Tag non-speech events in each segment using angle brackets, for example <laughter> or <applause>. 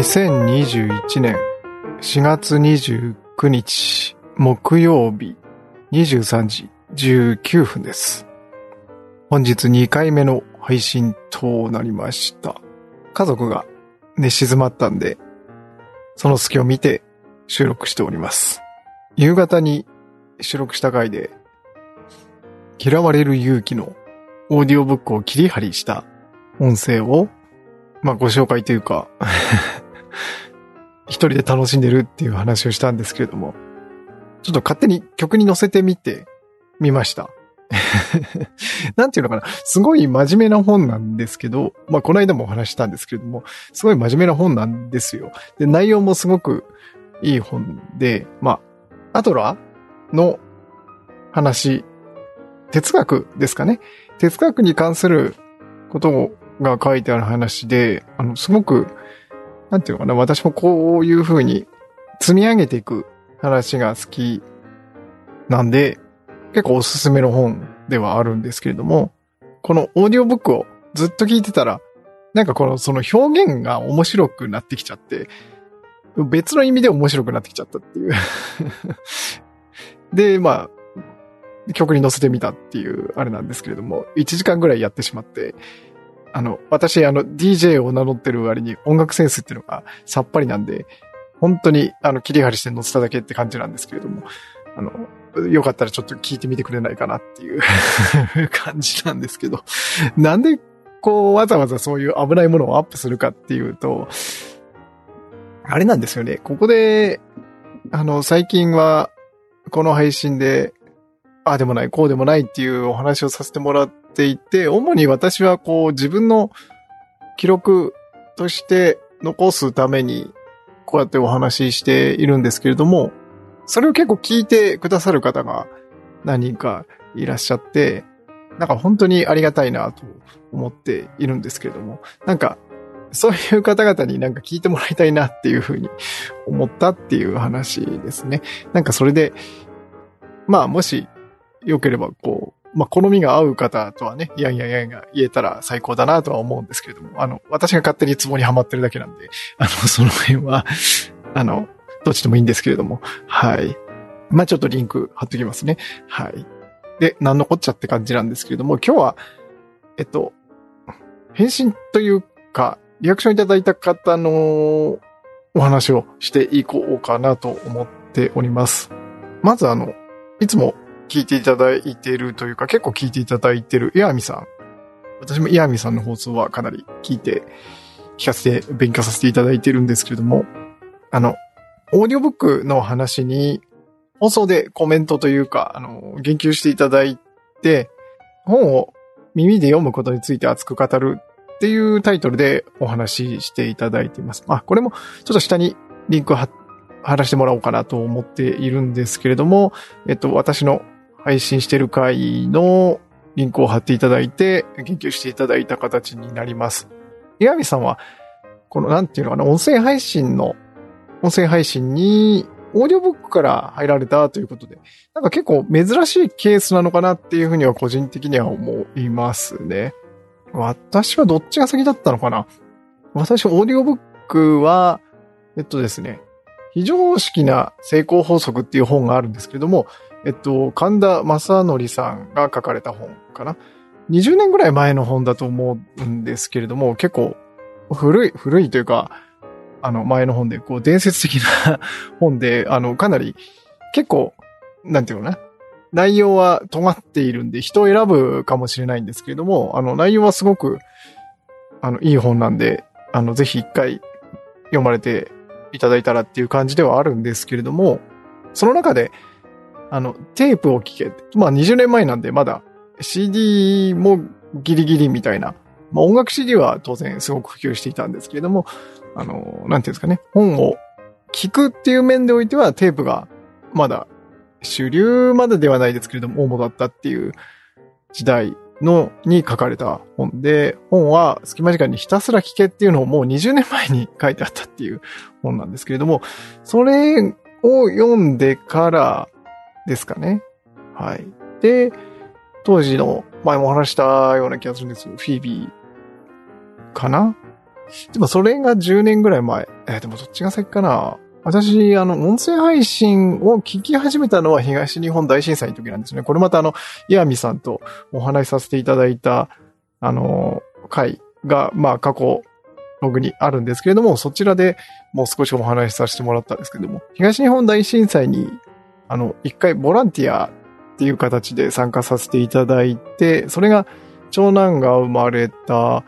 2021年4月29日木曜日23時19分です。本日2回目の配信となりました。家族が寝静まったんで、その隙を見て収録しております。夕方に収録した回で、嫌われる勇気のオーディオブックを切り張りした音声を、まあご紹介というか、一人で楽しんでるっていう話をしたんですけれども、ちょっと勝手に曲に乗せてみてみました。<laughs> なんていうのかな。すごい真面目な本なんですけど、まあこの間もお話ししたんですけれども、すごい真面目な本なんですよ。で、内容もすごくいい本で、まあ、アトラの話、哲学ですかね。哲学に関することが書いてある話で、あの、すごく、なんていうのかな、私もこういう風に積み上げていく話が好きなんで、結構おすすめの本ではあるんですけれども、このオーディオブックをずっと聞いてたら、なんかこの、その表現が面白くなってきちゃって、別の意味で面白くなってきちゃったっていう。<laughs> で、まあ、曲に乗せてみたっていうあれなんですけれども、1時間ぐらいやってしまって、あの、私、あの、DJ を名乗ってる割に音楽センスっていうのがさっぱりなんで、本当に、あの、切り張りして乗せただけって感じなんですけれども、あの、よかったらちょっと聞いてみてくれないかなっていう <laughs> 感じなんですけど、なんで、こう、わざわざそういう危ないものをアップするかっていうと、あれなんですよね。ここで、あの、最近は、この配信で、ああでもない、こうでもないっていうお話をさせてもらっていて、主に私はこう自分の記録として残すために、こうやってお話ししているんですけれども、それを結構聞いてくださる方が何人かいらっしゃって、なんか本当にありがたいなと思っているんですけれども、なんかそういう方々になんか聞いてもらいたいなっていうふうに思ったっていう話ですね。なんかそれで、まあもし良ければこう、まあ好みが合う方とはね、いやいやいやいや言えたら最高だなとは思うんですけれども、あの、私が勝手にツボにはまってるだけなんで、あの、その辺は、あの、どっちでもいいんですけれども、はい。まあちょっとリンク貼っときますね。はい。で、何のこっちゃって感じなんですけれども、今日は、えっと、返信というか、リアクションいただいた方のお話をしていこうかなと思っております。まずあの、いつも聞いていただいてるというか、結構聞いていただいてるイヤミさん。私もイヤミさんの放送はかなり聞いて、聞かせて、勉強させていただいてるんですけれども、あの、オーディオブックの話に、放送でコメントというか、あの、言及していただいて、本を耳で読むことについて熱く語るっていうタイトルでお話ししていただいています。まあ、これもちょっと下にリンク貼らせてもらおうかなと思っているんですけれども、えっと、私の配信してる回のリンクを貼っていただいて、研究していただいた形になります。岩見さんは、この、なんていうのかな、音声配信の、音声配信に、オーディオブックから入られたということで、なんか結構珍しいケースなのかなっていうふうには個人的には思いますね。私はどっちが先だったのかな？私、オーディオブックは、えっとですね、非常識な成功法則っていう本があるんですけれども、えっと、神田正則さんが書かれた本かな。20年ぐらい前の本だと思うんですけれども、結構古い、古いというか、あの前の本で、こう伝説的な <laughs> 本で、あの、かなり結構、なんていうのかな。内容は尖っているんで、人を選ぶかもしれないんですけれども、あの、内容はすごく、あの、いい本なんで、あの、ぜひ一回読まれていただいたらっていう感じではあるんですけれども、その中で、あの、テープを聞け。まあ20年前なんでまだ CD もギリギリみたいな。まあ音楽 CD は当然すごく普及していたんですけれども、あの、なんていうんですかね。本を聞くっていう面でおいてはテープがまだ主流までではないですけれども、主だったっていう時代のに書かれた本で、本は隙間時間にひたすら聞けっていうのをもう20年前に書いてあったっていう本なんですけれども、それを読んでからですかね。はい。で、当時の前もお話したような気がするんですけど、フィービーかな？でもそれが10年ぐらい前。えーでもどっちが先かな？私、あの、音声配信を聞き始めたのは東日本大震災の時なんですね。これまたあの、岩見さんとお話しさせていただいた、あの、回が、まあ過去、ログにあるんですけれども、そちらでもう少しお話しさせてもらったんですけども、東日本大震災に、あの、一回ボランティアっていう形で参加させていただいて、それが長男が生まれた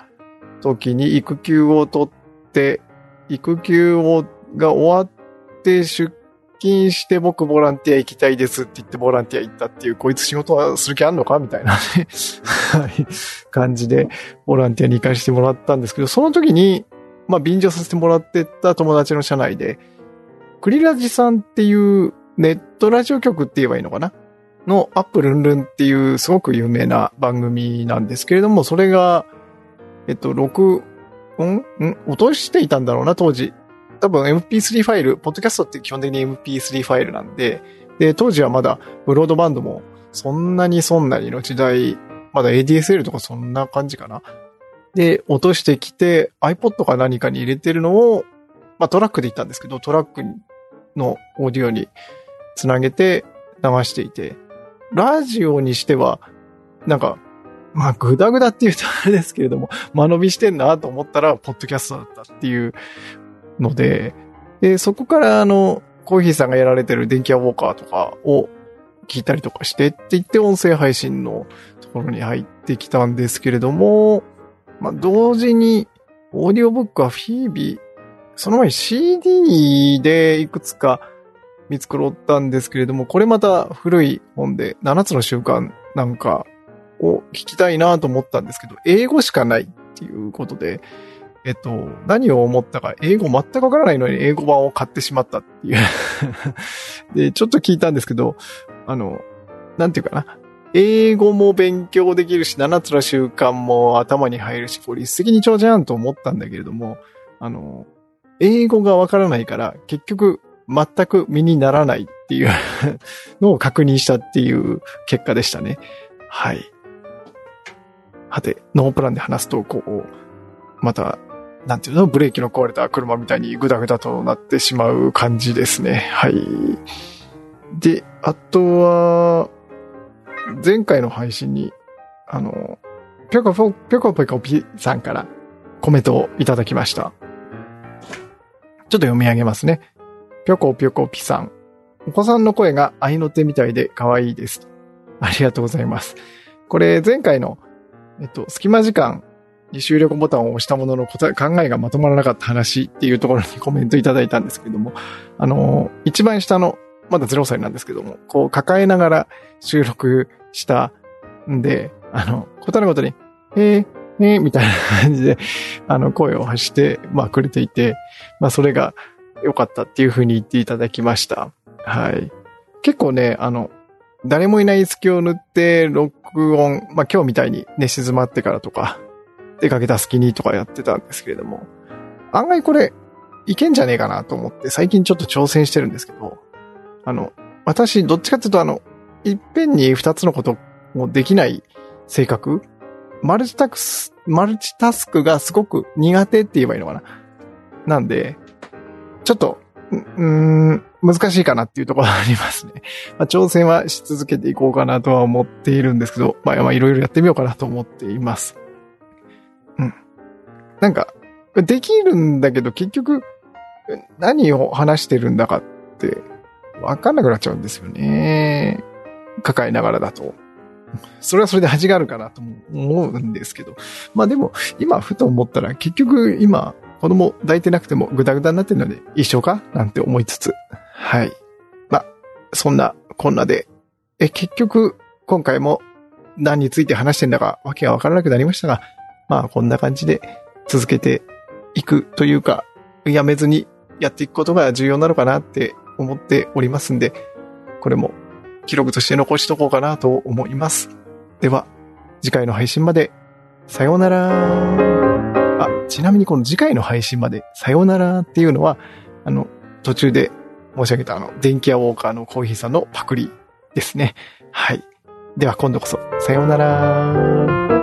時に育休を取って、育休をが終わって出勤して僕ボランティア行きたいですって言ってボランティア行ったっていう、こいつ仕事はする気あんのかみたいなね、感じでボランティアに行かせてもらったんですけど、その時に、まあ便乗させてもらってた友達の社内で、クリラジさんっていうネットラジオ局って言えばいいのかな？のアップルンルンっていうすごく有名な番組なんですけれども、それが、えっと、録音ん？落としていたんだろうな、当時。多分 MP3 ファイル、ポッドキャストって基本的に MP3 ファイルなんで、で、当時はまだブロードバンドもそんなにそんなにの時代、まだ ADSL とかそんな感じかな。で、落としてきて iPod か何かに入れてるのを、まあトラックで行ったんですけど、トラックのオーディオにつなげて流していて、ラジオにしては、なんか、まあ、ぐだぐだって言うとあれですけれども、間延びしてんなと思ったら、ポッドキャストだったっていうので、で、そこからあの、コーヒーさんがやられてる電気屋ウォーカーとかを聞いたりとかしてって言って音声配信のところに入ってきたんですけれども、まあ、同時に、オーディオブックはフィービー、その前に CD でいくつか見繕ったんですけれども、これまた古い本で、7つの習慣なんかを聞きたいなと思ったんですけど、英語しかないっていうことで、えっと、何を思ったか、英語全くわからないのに英語版を買ってしまったっていう。<laughs> で、ちょっと聞いたんですけど、あの、なんていうかな。英語も勉強できるし、7つの習慣も頭に入るし、これ一石二鳥じゃんと思ったんだけれども、あの、英語がわからないから、結局、全く身にならないっていう <laughs> のを確認したっていう結果でしたね。はい。はて、ノープランで話すと、こう、また、なんていうの、ブレーキの壊れた車みたいにグダグダとなってしまう感じですね。はい。で、あとは、前回の配信に、あの、ぴょこぴょぴょこぴょこぴさんからコメントをいただきました。ちょっと読み上げますね。ぴょこぴょこぴさん。お子さんの声が愛の手みたいで可愛いです。ありがとうございます。これ前回の、えっと、隙間時間に終了ボタンを押したものの答え、考えがまとまらなかった話っていうところに <laughs> コメントいただいたんですけども、あの、一番下の、まだ0歳なんですけども、こう抱えながら収録したんで、あの、答えのことに、えー、えー、みたいな感じで、あの、声を発して、まあ、くれていて、まあ、それが良かったっていうふうに言っていただきました。はい。結構ね、あの、誰もいない隙を塗って録音、まあ、今日みたいにね、静まってからとか、出かけた隙にとかやってたんですけれども、案外これ、いけんじゃねえかなと思って、最近ちょっと挑戦してるんですけど、あの、私、どっちかっていうとあの、いっぺんに二つのこともできない性格マルチタスク、マルチタスクがすごく苦手って言えばいいのかな。なんで、ちょっと、うん、難しいかなっていうところがありますね。<laughs> まあ、挑戦はし続けていこうかなとは思っているんですけど、まあ、いろいろやってみようかなと思っています。うん。なんか、できるんだけど、結局、何を話してるんだかって、わかんなくなっちゃうんですよね。抱えながらだと。<laughs> それはそれで味があるかなと思うんですけど。まあでも、今ふと思ったら、結局今、子供抱いてなくてもグダグダになってるので一緒かなんて思いつつ。はい。まあ、そんなこんなで、え、結局、今回も何について話してんだかわけがわからなくなりましたが、まあこんな感じで続けていくというか、やめずにやっていくことが重要なのかなって思っておりますんで、これも記録として残しとこうかなと思います。では、次回の配信まで、さようなら。あ、ちなみにこの次回の配信まで、さようならっていうのは、あの、途中で申し上げたあの、電気屋ウォーカーのコーヒーさんのパクリですね。はい。では今度こそ、さようなら。